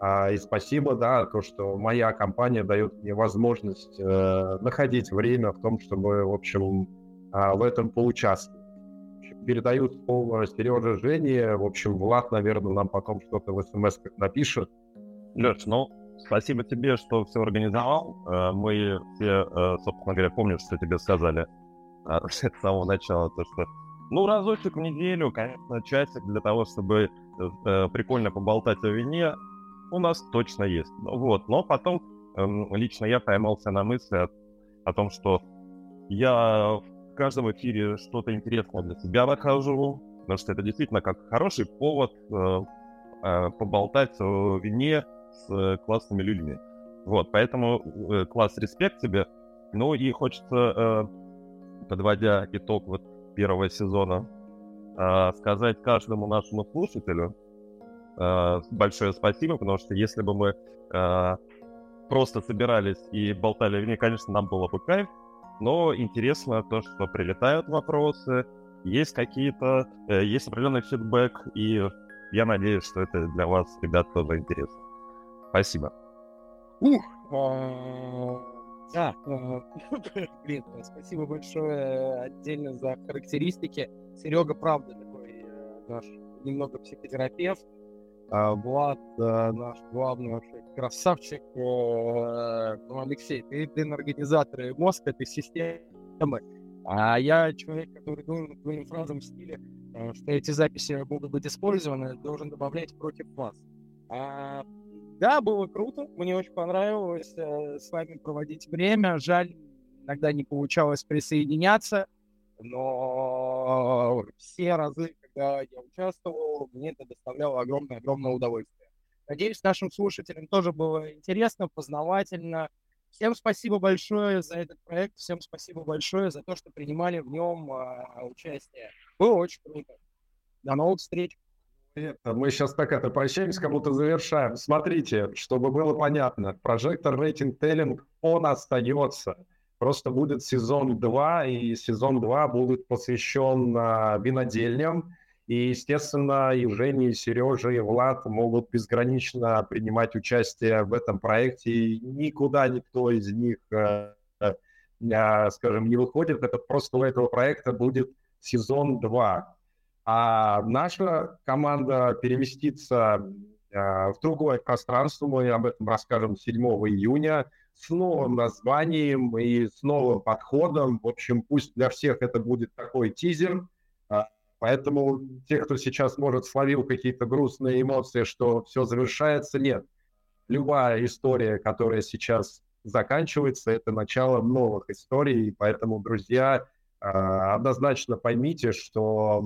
А, и спасибо, да, то, что моя компания дает мне возможность э, находить время в том, чтобы, в общем, в этом поучаствовать передаю слово Сереже Жене. В общем, Влад, наверное, нам потом что-то в смс напишет. Леш, ну, спасибо тебе, что все организовал. Э, мы все, э, собственно говоря, помним, что тебе сказали э, *laughs* с самого начала, то, что ну, разочек в неделю, конечно, часик для того, чтобы прикольно поболтать о вине, у нас точно есть. Ну, вот, но потом эм, лично я поймался на мысли о, о том, что я каждом эфире что-то интересное для себя нахожу, потому что это действительно как хороший повод э, э, поболтать о вине с э, классными людьми. Вот, поэтому э, класс респект тебе. Ну и хочется, э, подводя итог вот первого сезона. Э, сказать каждому нашему слушателю э, большое спасибо, потому что если бы мы э, просто собирались и болтали в ней, конечно, нам было бы кайф, но интересно то, что прилетают вопросы, есть какие-то, э, есть определенный фидбэк, и я надеюсь, что это для вас, ребят, тоже интересно. Спасибо. Ух, а, *laughs* да, а, блин, спасибо большое отдельно за характеристики. Серега, правда, такой э, наш немного психотерапевт. А, Влад, наш главный вообще красавчик. Э, ну, Алексей, ты, ты организатор и мозг этой системы. А я человек, который должен твоим фразам в стиле, э, что эти записи могут быть использованы, должен добавлять против вас. А, да, было круто, мне очень понравилось э, с вами проводить время. Жаль, иногда не получалось присоединяться, но все разы, я участвовал, мне это доставляло огромное-огромное удовольствие. Надеюсь, нашим слушателям тоже было интересно, познавательно. Всем спасибо большое за этот проект, всем спасибо большое за то, что принимали в нем а, участие. Было очень круто. До новых встреч. Это, мы сейчас так это прощаемся, как будто завершаем. Смотрите, чтобы было понятно, прожектор рейтинг теллинг, он остается. Просто будет сезон 2, и сезон 2 будет посвящен а, винодельням. И, естественно, Евгений, Сережа и Влад могут безгранично принимать участие в этом проекте. И никуда никто из них, э, э, скажем, не выходит. Это просто у этого проекта будет сезон 2. А наша команда переместится э, в другое пространство. Мы об этом расскажем 7 июня с новым названием и с новым подходом. В общем, пусть для всех это будет такой тизер – Поэтому те, кто сейчас, может, словил какие-то грустные эмоции, что все завершается, нет. Любая история, которая сейчас заканчивается, это начало новых историй. Поэтому, друзья, а, однозначно поймите, что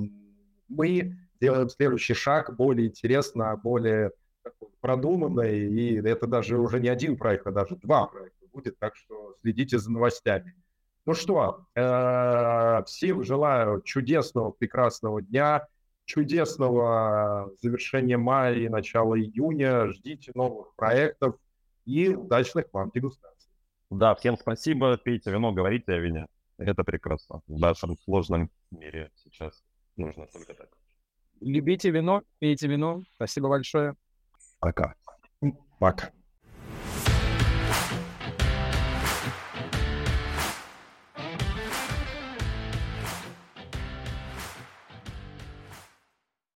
мы делаем следующий шаг более интересно, более продуманно, и это даже уже не один проект, а даже два проекта будет, так что следите за новостями. Ну что, э, всем желаю чудесного, прекрасного дня, чудесного завершения мая и начала июня. Ждите новых проектов и удачных вам дегустаций. Да, всем спасибо. Пейте вино, говорите о вине. Это прекрасно. В нашем сложном мире сейчас нужно только так. Любите вино, пейте вино. Спасибо большое. Пока. Пока.